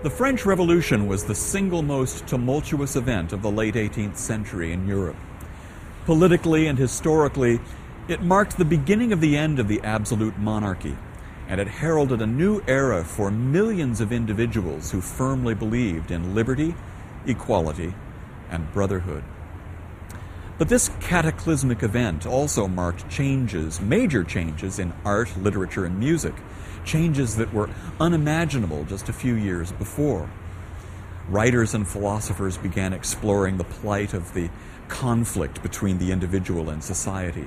The French Revolution was the single most tumultuous event of the late 18th century in Europe. Politically and historically, it marked the beginning of the end of the absolute monarchy, and it heralded a new era for millions of individuals who firmly believed in liberty, equality, and brotherhood. But this cataclysmic event also marked changes, major changes in art, literature, and music, changes that were unimaginable just a few years before. Writers and philosophers began exploring the plight of the conflict between the individual and society.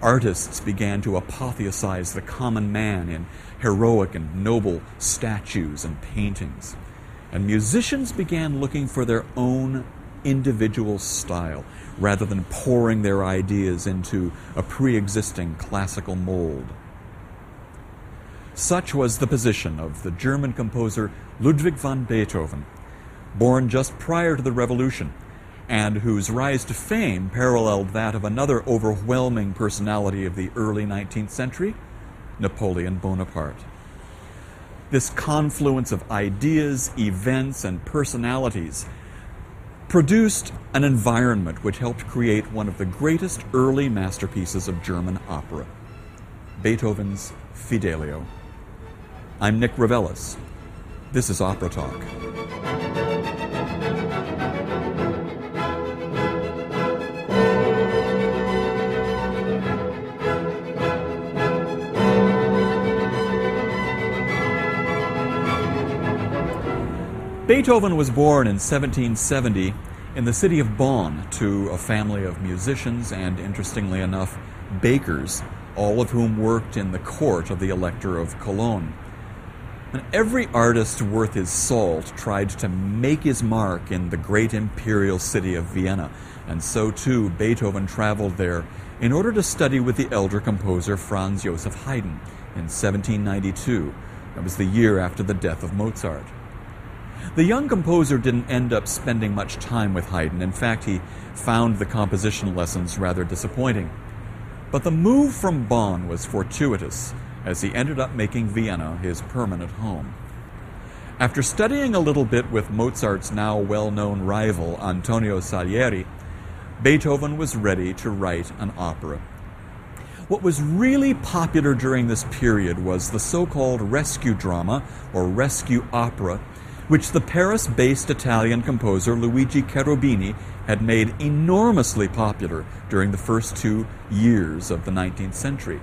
Artists began to apotheosize the common man in heroic and noble statues and paintings. And musicians began looking for their own individual style rather than pouring their ideas into a pre existing classical mold. Such was the position of the German composer Ludwig van Beethoven, born just prior to the Revolution, and whose rise to fame paralleled that of another overwhelming personality of the early 19th century, Napoleon Bonaparte. This confluence of ideas, events, and personalities produced an environment which helped create one of the greatest early masterpieces of German opera, Beethoven's Fidelio. I'm Nick Reveles. This is Opera Talk. Beethoven was born in 1770 in the city of Bonn to a family of musicians and, interestingly enough, bakers, all of whom worked in the court of the Elector of Cologne. And every artist worth his salt tried to make his mark in the great imperial city of Vienna, and so too Beethoven traveled there in order to study with the elder composer Franz Joseph Haydn in 1792. That was the year after the death of Mozart. The young composer didn't end up spending much time with Haydn. In fact, he found the composition lessons rather disappointing. But the move from Bonn was fortuitous, as he ended up making Vienna his permanent home. After studying a little bit with Mozart's now well known rival, Antonio Salieri, Beethoven was ready to write an opera. What was really popular during this period was the so called rescue drama or rescue opera which the Paris based Italian composer Luigi Cherubini had made enormously popular during the first two years of the 19th century.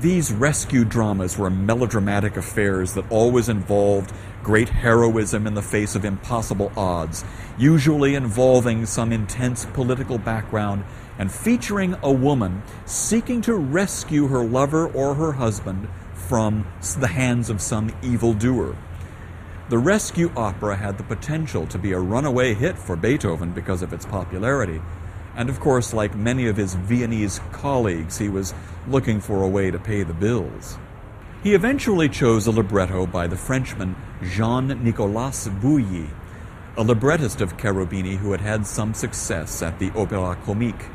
These rescue dramas were melodramatic affairs that always involved great heroism in the face of impossible odds, usually involving some intense political background and featuring a woman seeking to rescue her lover or her husband from the hands of some evildoer. The rescue opera had the potential to be a runaway hit for Beethoven because of its popularity. And of course, like many of his Viennese colleagues, he was looking for a way to pay the bills. He eventually chose a libretto by the Frenchman Jean Nicolas Bouilly, a librettist of Cherubini who had had some success at the Opéra Comique.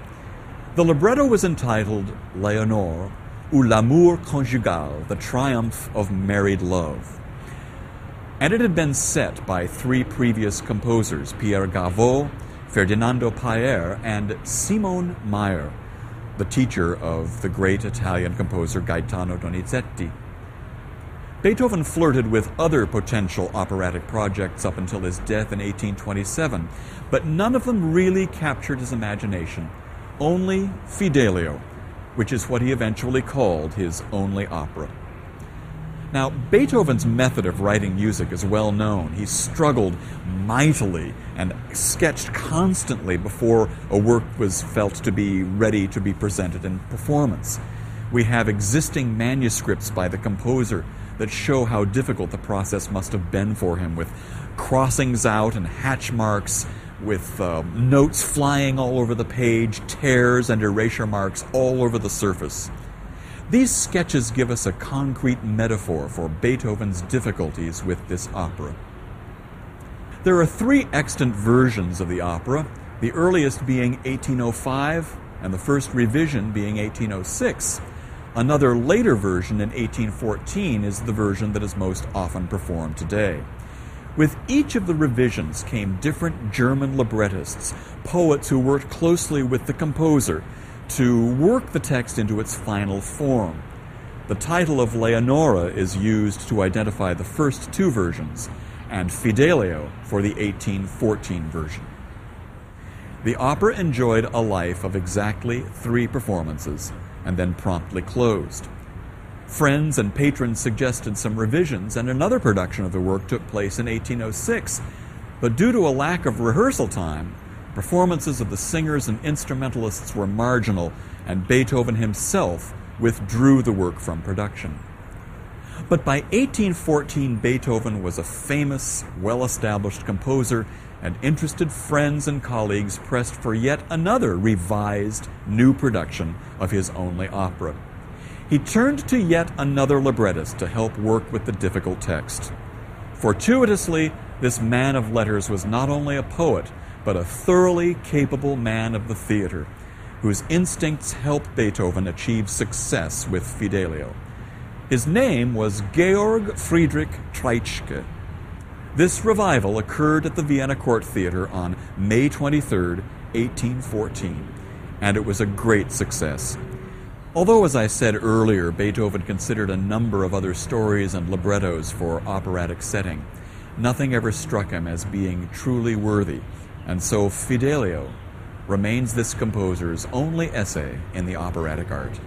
The libretto was entitled Léonore, ou L'amour conjugal, the triumph of married love and it had been set by three previous composers Pierre Gaveaux, Ferdinando Paër, and Simone Mayr, the teacher of the great Italian composer Gaetano Donizetti. Beethoven flirted with other potential operatic projects up until his death in 1827, but none of them really captured his imagination. Only Fidelio, which is what he eventually called his only opera. Now, Beethoven's method of writing music is well known. He struggled mightily and sketched constantly before a work was felt to be ready to be presented in performance. We have existing manuscripts by the composer that show how difficult the process must have been for him, with crossings out and hatch marks, with uh, notes flying all over the page, tears and erasure marks all over the surface. These sketches give us a concrete metaphor for Beethoven's difficulties with this opera. There are three extant versions of the opera, the earliest being 1805 and the first revision being 1806. Another later version in 1814 is the version that is most often performed today. With each of the revisions came different German librettists, poets who worked closely with the composer to work the text into its final form. The title of Leonora is used to identify the first two versions, and Fidelio for the 1814 version. The opera enjoyed a life of exactly three performances and then promptly closed. Friends and patrons suggested some revisions, and another production of the work took place in 1806. But due to a lack of rehearsal time, performances of the singers and instrumentalists were marginal, and Beethoven himself withdrew the work from production. But by 1814, Beethoven was a famous, well established composer, and interested friends and colleagues pressed for yet another revised, new production of his only opera he turned to yet another librettist to help work with the difficult text. Fortuitously, this man of letters was not only a poet, but a thoroughly capable man of the theater, whose instincts helped Beethoven achieve success with Fidelio. His name was Georg Friedrich Treitschke. This revival occurred at the Vienna Court Theater on May 23, 1814, and it was a great success. Although, as I said earlier, Beethoven considered a number of other stories and librettos for operatic setting, nothing ever struck him as being truly worthy, and so Fidelio remains this composer's only essay in the operatic art.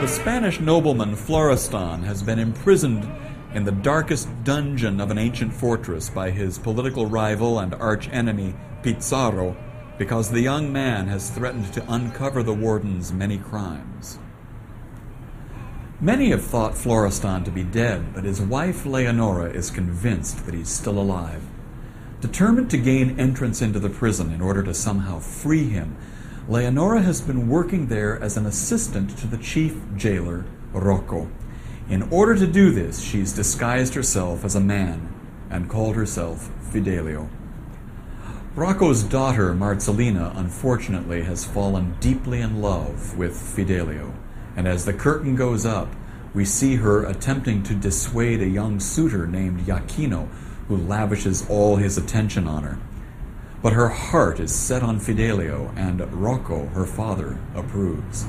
The Spanish nobleman Florestan has been imprisoned in the darkest dungeon of an ancient fortress by his political rival and archenemy Pizarro because the young man has threatened to uncover the warden's many crimes. Many have thought Florestan to be dead, but his wife Leonora is convinced that he's still alive. Determined to gain entrance into the prison in order to somehow free him, Leonora has been working there as an assistant to the chief jailer, Rocco. In order to do this, she's disguised herself as a man and called herself Fidelio. Rocco's daughter, Marcellina, unfortunately has fallen deeply in love with Fidelio, and as the curtain goes up, we see her attempting to dissuade a young suitor named Jaquino, who lavishes all his attention on her. But her heart is set on Fidelio, and Rocco, her father, approves.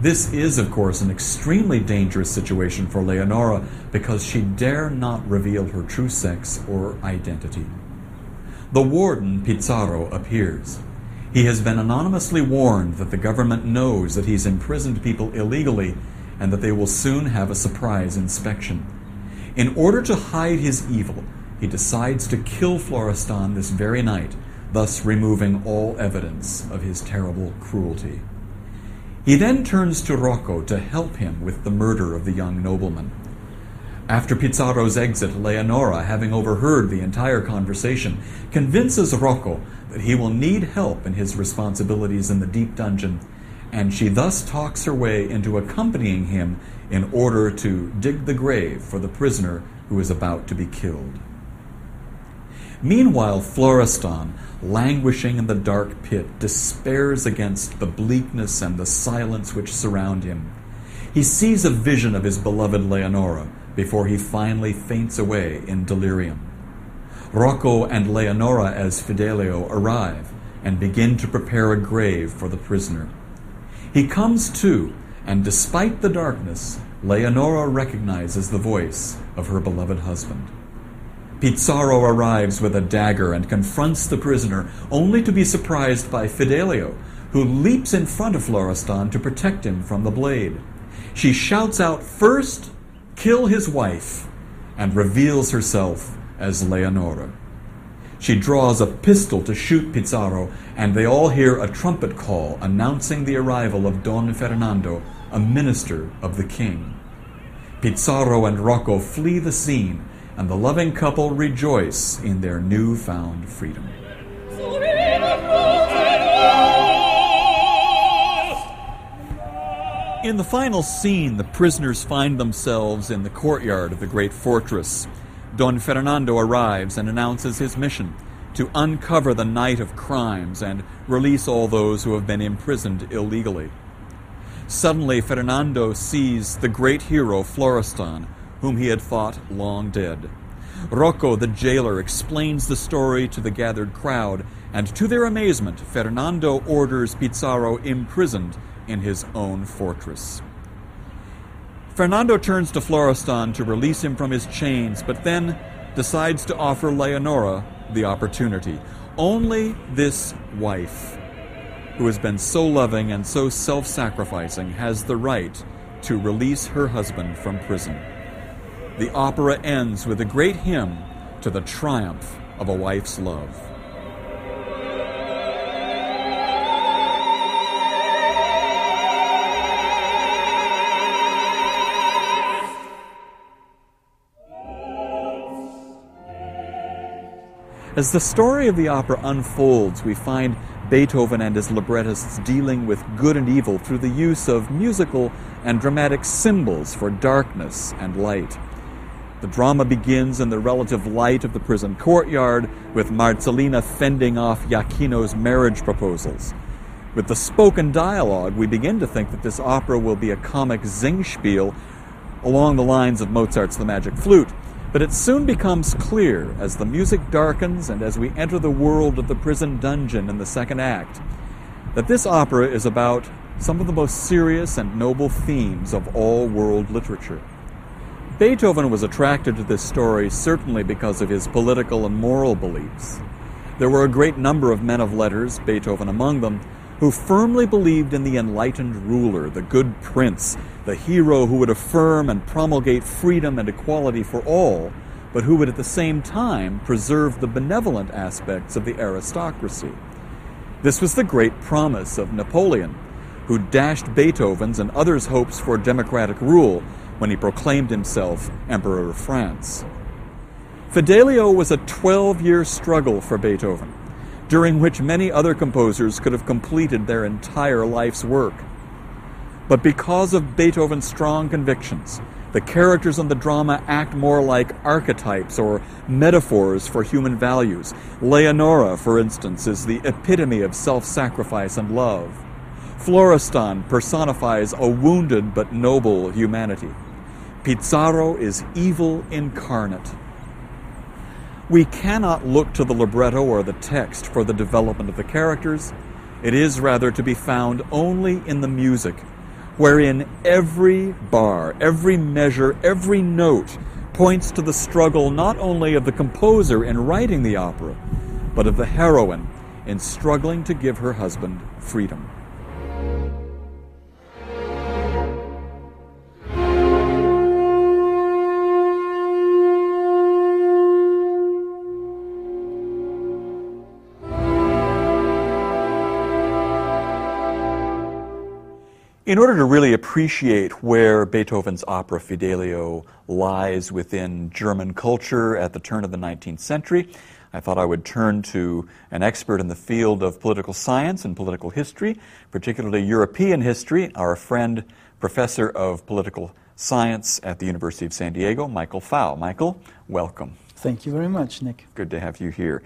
This is, of course, an extremely dangerous situation for Leonora because she dare not reveal her true sex or identity. The warden, Pizarro, appears. He has been anonymously warned that the government knows that he's imprisoned people illegally and that they will soon have a surprise inspection. In order to hide his evil, he decides to kill Florestan this very night thus removing all evidence of his terrible cruelty. He then turns to Rocco to help him with the murder of the young nobleman. After Pizarro's exit, Leonora, having overheard the entire conversation, convinces Rocco that he will need help in his responsibilities in the deep dungeon, and she thus talks her way into accompanying him in order to dig the grave for the prisoner who is about to be killed. Meanwhile, Florestan, languishing in the dark pit, despairs against the bleakness and the silence which surround him. He sees a vision of his beloved Leonora before he finally faints away in delirium. Rocco and Leonora as Fidelio arrive and begin to prepare a grave for the prisoner. He comes to, and despite the darkness, Leonora recognizes the voice of her beloved husband. Pizarro arrives with a dagger and confronts the prisoner, only to be surprised by Fidelio, who leaps in front of Florestan to protect him from the blade. She shouts out, First, kill his wife, and reveals herself as Leonora. She draws a pistol to shoot Pizarro, and they all hear a trumpet call announcing the arrival of Don Fernando, a minister of the king. Pizarro and Rocco flee the scene and the loving couple rejoice in their newfound freedom. In the final scene, the prisoners find themselves in the courtyard of the great fortress. Don Fernando arrives and announces his mission to uncover the night of crimes and release all those who have been imprisoned illegally. Suddenly, Fernando sees the great hero Florestan, whom he had thought long dead. Rocco, the jailer, explains the story to the gathered crowd, and to their amazement, Fernando orders Pizarro imprisoned in his own fortress. Fernando turns to Florestan to release him from his chains, but then decides to offer Leonora the opportunity. Only this wife, who has been so loving and so self sacrificing, has the right to release her husband from prison. The opera ends with a great hymn to the triumph of a wife's love. As the story of the opera unfolds, we find Beethoven and his librettists dealing with good and evil through the use of musical and dramatic symbols for darkness and light. The drama begins in the relative light of the prison courtyard, with Marcellina fending off Jaquino's marriage proposals. With the spoken dialogue, we begin to think that this opera will be a comic Singspiel along the lines of Mozart's The Magic Flute. But it soon becomes clear as the music darkens and as we enter the world of the prison dungeon in the second act that this opera is about some of the most serious and noble themes of all world literature. Beethoven was attracted to this story certainly because of his political and moral beliefs. There were a great number of men of letters, Beethoven among them, who firmly believed in the enlightened ruler, the good prince, the hero who would affirm and promulgate freedom and equality for all, but who would at the same time preserve the benevolent aspects of the aristocracy. This was the great promise of Napoleon, who dashed Beethoven's and others' hopes for democratic rule when he proclaimed himself Emperor of France. Fidelio was a 12 year struggle for Beethoven during which many other composers could have completed their entire life's work. But because of Beethoven's strong convictions, the characters in the drama act more like archetypes or metaphors for human values. Leonora, for instance, is the epitome of self sacrifice and love. Florestan personifies a wounded but noble humanity. Pizarro is evil incarnate. We cannot look to the libretto or the text for the development of the characters. It is rather to be found only in the music, wherein every bar, every measure, every note points to the struggle not only of the composer in writing the opera, but of the heroine in struggling to give her husband freedom. In order to really appreciate where Beethoven's opera Fidelio lies within German culture at the turn of the 19th century, I thought I would turn to an expert in the field of political science and political history, particularly European history, our friend, professor of political science at the University of San Diego, Michael Pfau. Michael, welcome. Thank you very much, Nick. Good to have you here.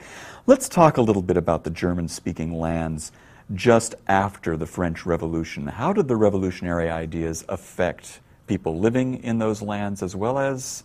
Let's talk a little bit about the German speaking lands just after the French Revolution. How did the revolutionary ideas affect people living in those lands as well as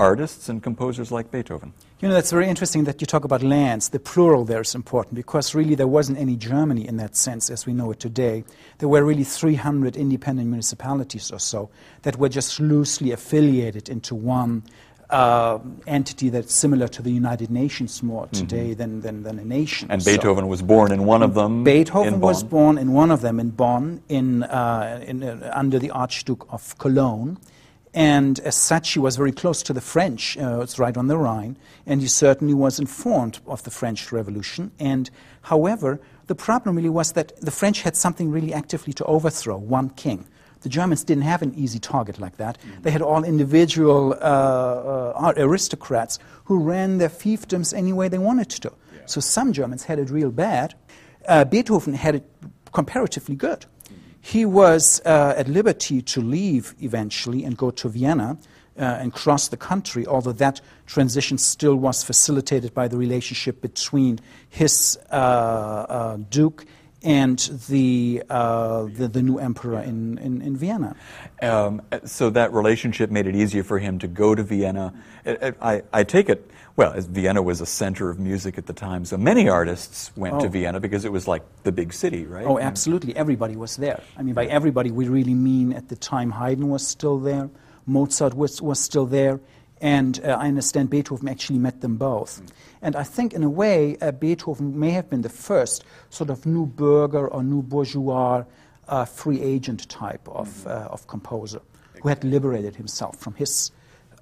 artists and composers like Beethoven? You know, that's very interesting that you talk about lands. The plural there is important because really there wasn't any Germany in that sense as we know it today. There were really 300 independent municipalities or so that were just loosely affiliated into one uh, entity that's similar to the United Nations more mm-hmm. today mm-hmm. than, than, than, a nation. And Beethoven so, was born in one of them. Beethoven was born in one of them in Bonn, in, uh, in uh, under the Archduke of Cologne. And as such, he was very close to the French. Uh, it's right on the Rhine. And he certainly was informed of the French Revolution. And however, the problem really was that the French had something really actively to overthrow one king. The Germans didn't have an easy target like that. Mm-hmm. They had all individual uh, uh, aristocrats who ran their fiefdoms any way they wanted to. Yeah. So some Germans had it real bad. Uh, Beethoven had it comparatively good. Mm-hmm. He was uh, at liberty to leave eventually and go to Vienna. uh, and cross the country, although that transition still was facilitated by the relationship between his uh, uh, duke and the, uh, the, the, new emperor in, in, in Vienna. Um, so that relationship made it easier for him to go to Vienna. I, I, I take it well, Vienna was a center of music at the time, so many artists went oh. to Vienna because it was like the big city, right? Oh, absolutely. Everybody was there. I mean, by everybody, we really mean at the time Haydn was still there, Mozart was, was still there, and uh, I understand Beethoven actually met them both. Mm. And I think, in a way, uh, Beethoven may have been the first sort of new burger or new bourgeois uh, free agent type of, mm-hmm. Uh, of composer who had liberated himself from his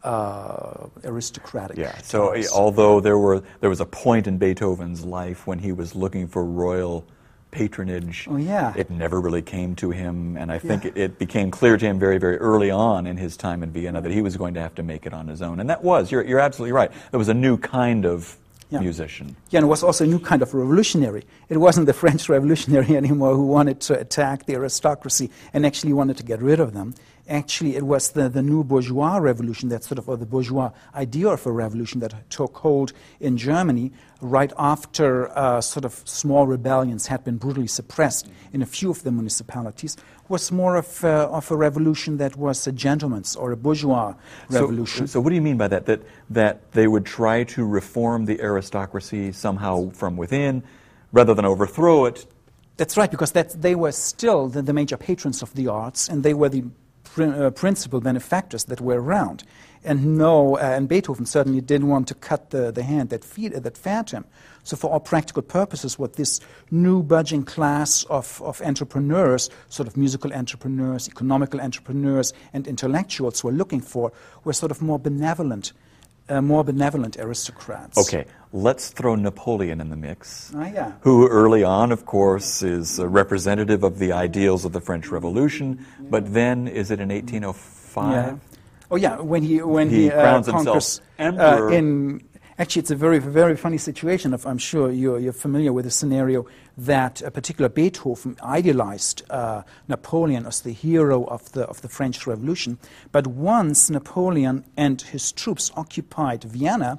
uh, aristocratic. Yeah. So although there were there was a point in Beethoven's life when he was looking for royal patronage. Oh, yeah. It never really came to him, and I think yeah. it, it, became clear to him very, very early on in his time in Vienna that he was going to have to make it on his own. And that was, you're, you're absolutely right. There was a new kind of yeah. musician. Yeah, and it was also a new kind of revolutionary. It wasn't the French revolutionary anymore who wanted to attack the aristocracy and actually wanted to get rid of them actually it was the, the new bourgeois revolution, that sort of, or the bourgeois idea of a revolution that took hold in Germany right after uh, sort of small rebellions had been brutally suppressed in a few of the municipalities, was more of, uh, of a revolution that was a gentleman's or a bourgeois revolution. So, so what do you mean by that? That, that they would try to reform the aristocracy somehow from within rather than overthrow it? That's right, because that, they were still the, the major patrons of the arts, and they were the uh, principal benefactors that were around. And no, uh, and Beethoven certainly didn't want to cut the, the hand that, feed, uh, that fed him. So, for all practical purposes, what this new budging class of, of entrepreneurs, sort of musical entrepreneurs, economical entrepreneurs, and intellectuals were looking for were sort of more benevolent, uh, more benevolent aristocrats. Okay, let's throw Napoleon in the mix. Ah, yeah. Who early on, of course, is a representative of the ideals of the French Revolution, but then is it in 1805? Yeah. Oh yeah, when he when he, he uh, crowns himself uh, emperor. in actually it's a very very funny situation. I'm sure you're, you're familiar with the scenario that a particular Beethoven idealized uh, Napoleon as the hero of the of the French Revolution, but once Napoleon and his troops occupied Vienna,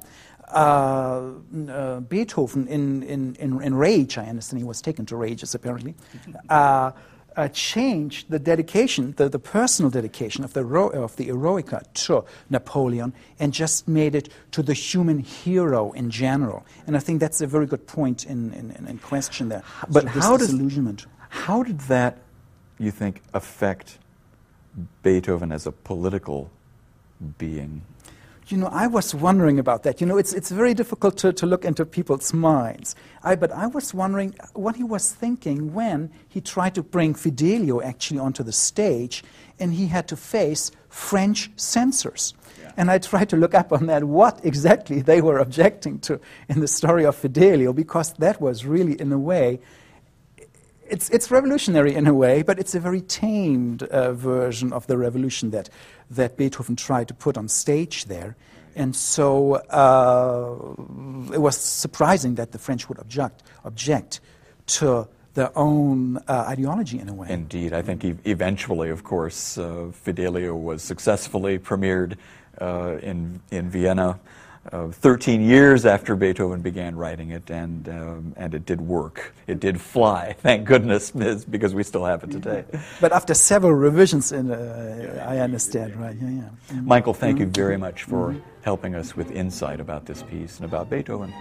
uh, uh, Beethoven, in, in, in, in, rage, I understand he was taken to rages apparently, uh, changed the dedication, the, the personal dedication of the, of the Eroica to Napoleon and just made it to the human hero in general. And I think that's a very good point in, in, in question there. But so how, does, how did that, you think, affect Beethoven as a political being? You know, I was wondering about that. You know, it's, it's very difficult to, to look into people's minds. I, but I was wondering what he was thinking when he tried to bring Fidelio actually onto the stage and he had to face French censors. Yeah. And I tried to look up on that what exactly they were objecting to in the story of Fidelio because that was really, in a way, it's, it's revolutionary in a way, but it's a very tamed uh, version of the revolution that, that Beethoven tried to put on stage there. And so uh, it was surprising that the French would object, object to their own uh, ideology in a way. Indeed. I think e- eventually, of course, uh, Fidelio was successfully premiered uh, in, in Vienna uh, 13 years after Beethoven began writing it, and, um, and it did work. It did fly, thank goodness, because we still have it today. But after several revisions, in, uh, I understand, right? Yeah, yeah. Mm-hmm. Michael, thank you very much for mm-hmm. helping us with insight about this piece and about Beethoven.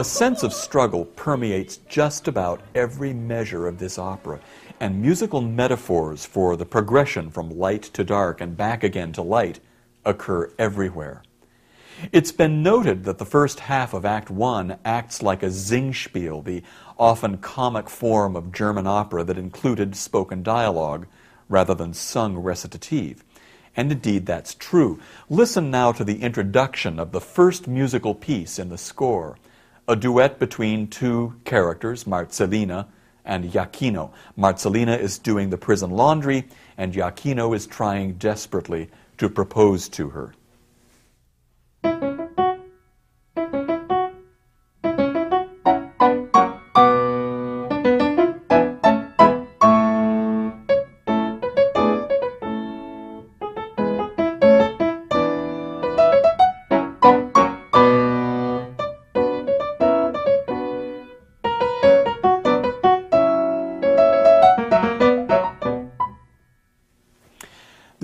A sense of struggle permeates just about every measure of this opera, and musical metaphors for the progression from light to dark and back again to light occur everywhere. It's been noted that the first half of Act One acts like a Singspiel, the often comic form of German opera that included spoken dialogue rather than sung recitative. And indeed, that's true. Listen now to the introduction of the first musical piece in the score a duet between two characters, Marcellina and Jaquino. Marcellina is doing the prison laundry, and Jaquino is trying desperately to propose to her.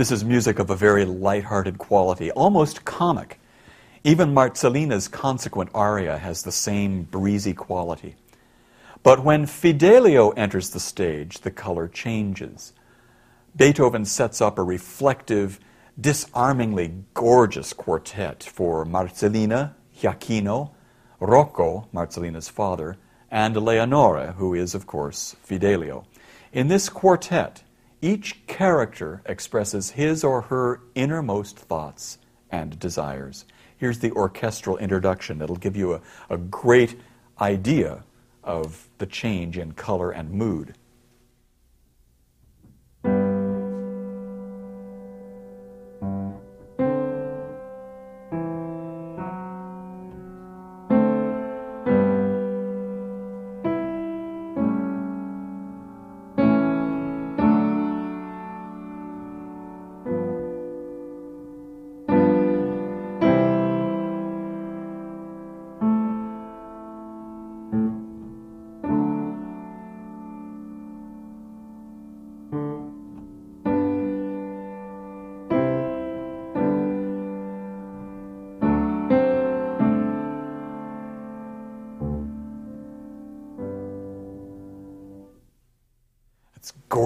This is music of a very light-hearted quality, almost comic. Even Marcellina's consequent aria has the same breezy quality. But when Fidelio enters the stage, the color changes. Beethoven sets up a reflective, disarmingly gorgeous quartet for Marcellina, Jaquino, Rocco, Marcellina's father, and Leonore, who is, of course, Fidelio. In this quartet, each character expresses his or her innermost thoughts and desires. Here's the orchestral introduction. It'll give you a, a great idea of the change in color and mood.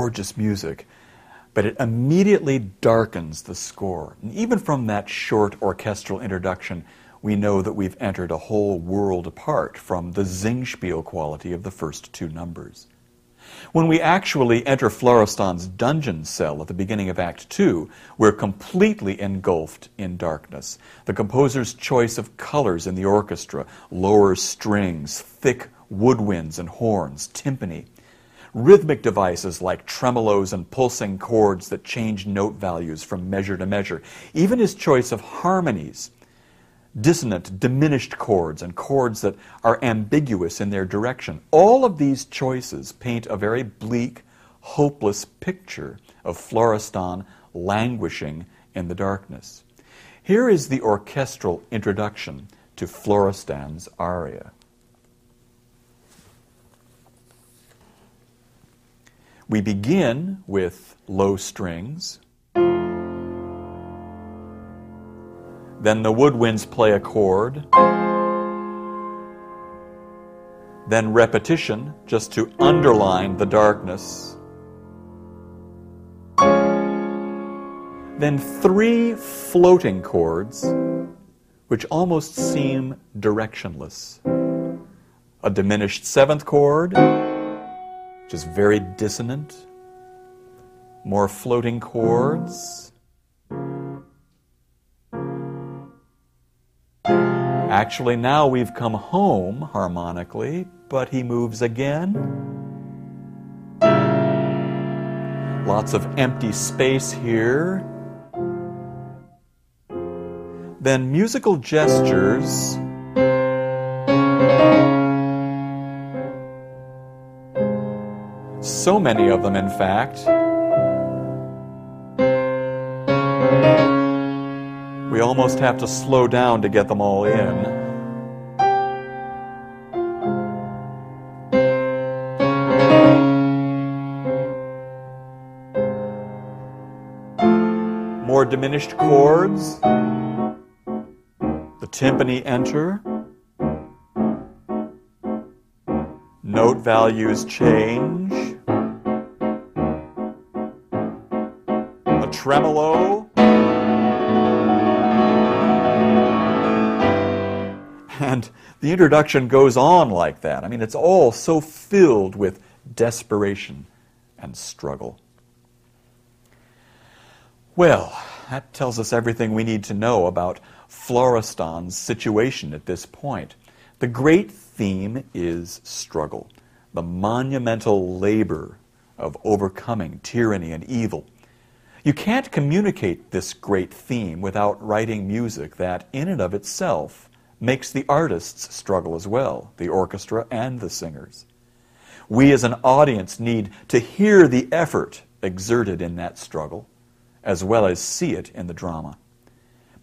Gorgeous music, but it immediately darkens the score. And even from that short orchestral introduction, we know that we've entered a whole world apart from the Singspiel quality of the first two numbers. When we actually enter Florestan's dungeon cell at the beginning of Act Two, we're completely engulfed in darkness. The composer's choice of colors in the orchestra lower strings, thick woodwinds and horns, timpani rhythmic devices like tremolos and pulsing chords that change note values from measure to measure, even his choice of harmonies, dissonant, diminished chords, and chords that are ambiguous in their direction. All of these choices paint a very bleak, hopeless picture of Florestan languishing in the darkness. Here is the orchestral introduction to Florestan's aria. We begin with low strings. Then the woodwinds play a chord. Then repetition, just to underline the darkness. Then three floating chords, which almost seem directionless. A diminished seventh chord just very dissonant, more floating chords. Actually, now we've come home harmonically, but he moves again. Lots of empty space here. Then musical gestures. So many of them, in fact. We almost have to slow down to get them all in. More diminished chords. The timpani enter. Note values change. A tremolo. And the introduction goes on like that. I mean, it's all so filled with desperation and struggle. Well, that tells us everything we need to know about Florestan's situation at this point. The great theme is struggle, the monumental labor of overcoming tyranny and evil you can't communicate this great theme without writing music that, in and of itself, makes the artists struggle as well, the orchestra and the singers. We as an audience need to hear the effort exerted in that struggle, as well as see it in the drama.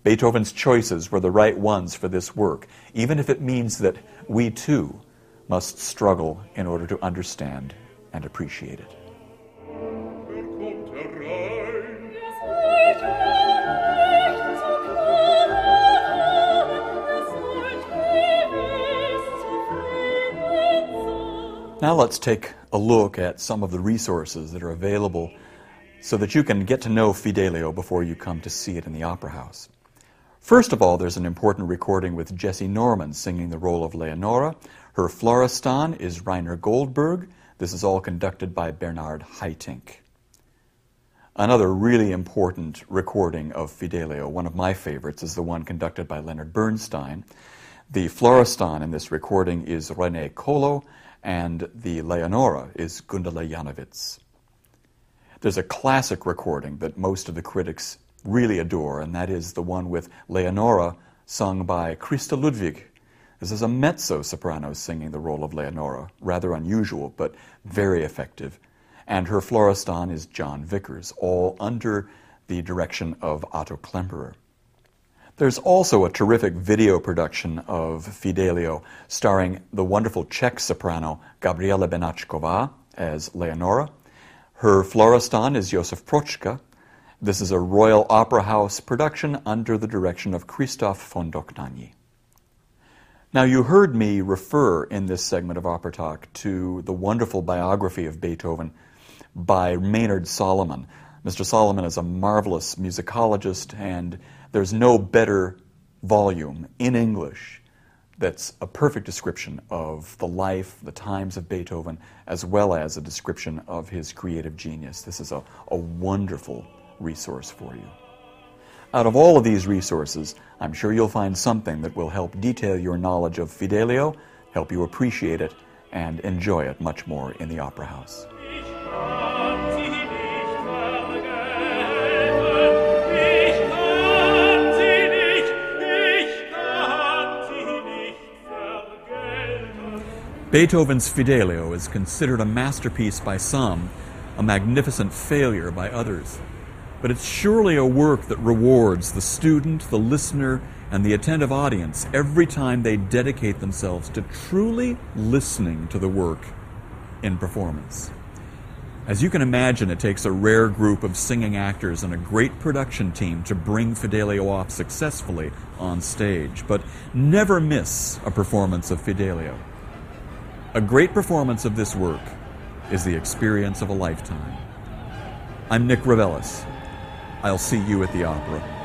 Beethoven's choices were the right ones for this work, even if it means that we too must struggle in order to understand and appreciate it. Now let's take a look at some of the resources that are available so that you can get to know Fidelio before you come to see it in the Opera House. First of all, there's an important recording with Jessye Norman singing the role of Leonora. Her Florestan is Reiner Goldberg. This is all conducted by Bernard Haitink. Another really important recording of Fidelio, one of my favorites, is the one conducted by Leonard Bernstein. The Florestan in this recording is Rene Kollo, and the Leonora is Gundula Janowitz. There's a classic recording that most of the critics really adore, and that is the one with Leonora sung by Christa Ludwig. This is a mezzo soprano singing the role of Leonora, rather unusual, but very effective. And her Florestan is Jon Vickers, all under the direction of Otto Klemperer. There's also a terrific video production of Fidelio starring the wonderful Czech soprano Gabriela Beňačková as Leonora. Her Florestan is Josef Protschka. This is a Royal Opera House production under the direction of Christoph von Dohnanyi. Now, you heard me refer in this segment of Opera Talk to the wonderful biography of Beethoven by Maynard Solomon. Mr. Solomon is a marvelous musicologist and there's no better volume in English that's a perfect description of the life, the times of Beethoven, as well as a description of his creative genius. This is a, a wonderful resource for you. Out of all of these resources, I'm sure you'll find something that will help detail your knowledge of Fidelio, help you appreciate it, and enjoy it much more in the Opera House. Beethoven's Fidelio is considered a masterpiece by some, a magnificent failure by others. But it's surely a work that rewards the student, the listener, and the attentive audience every time they dedicate themselves to truly listening to the work in performance. As you can imagine, it takes a rare group of singing actors and a great production team to bring Fidelio off successfully on stage. But never miss a performance of Fidelio. A great performance of this work is the experience of a lifetime. I'm Nick Reveles. I'll see you at the opera.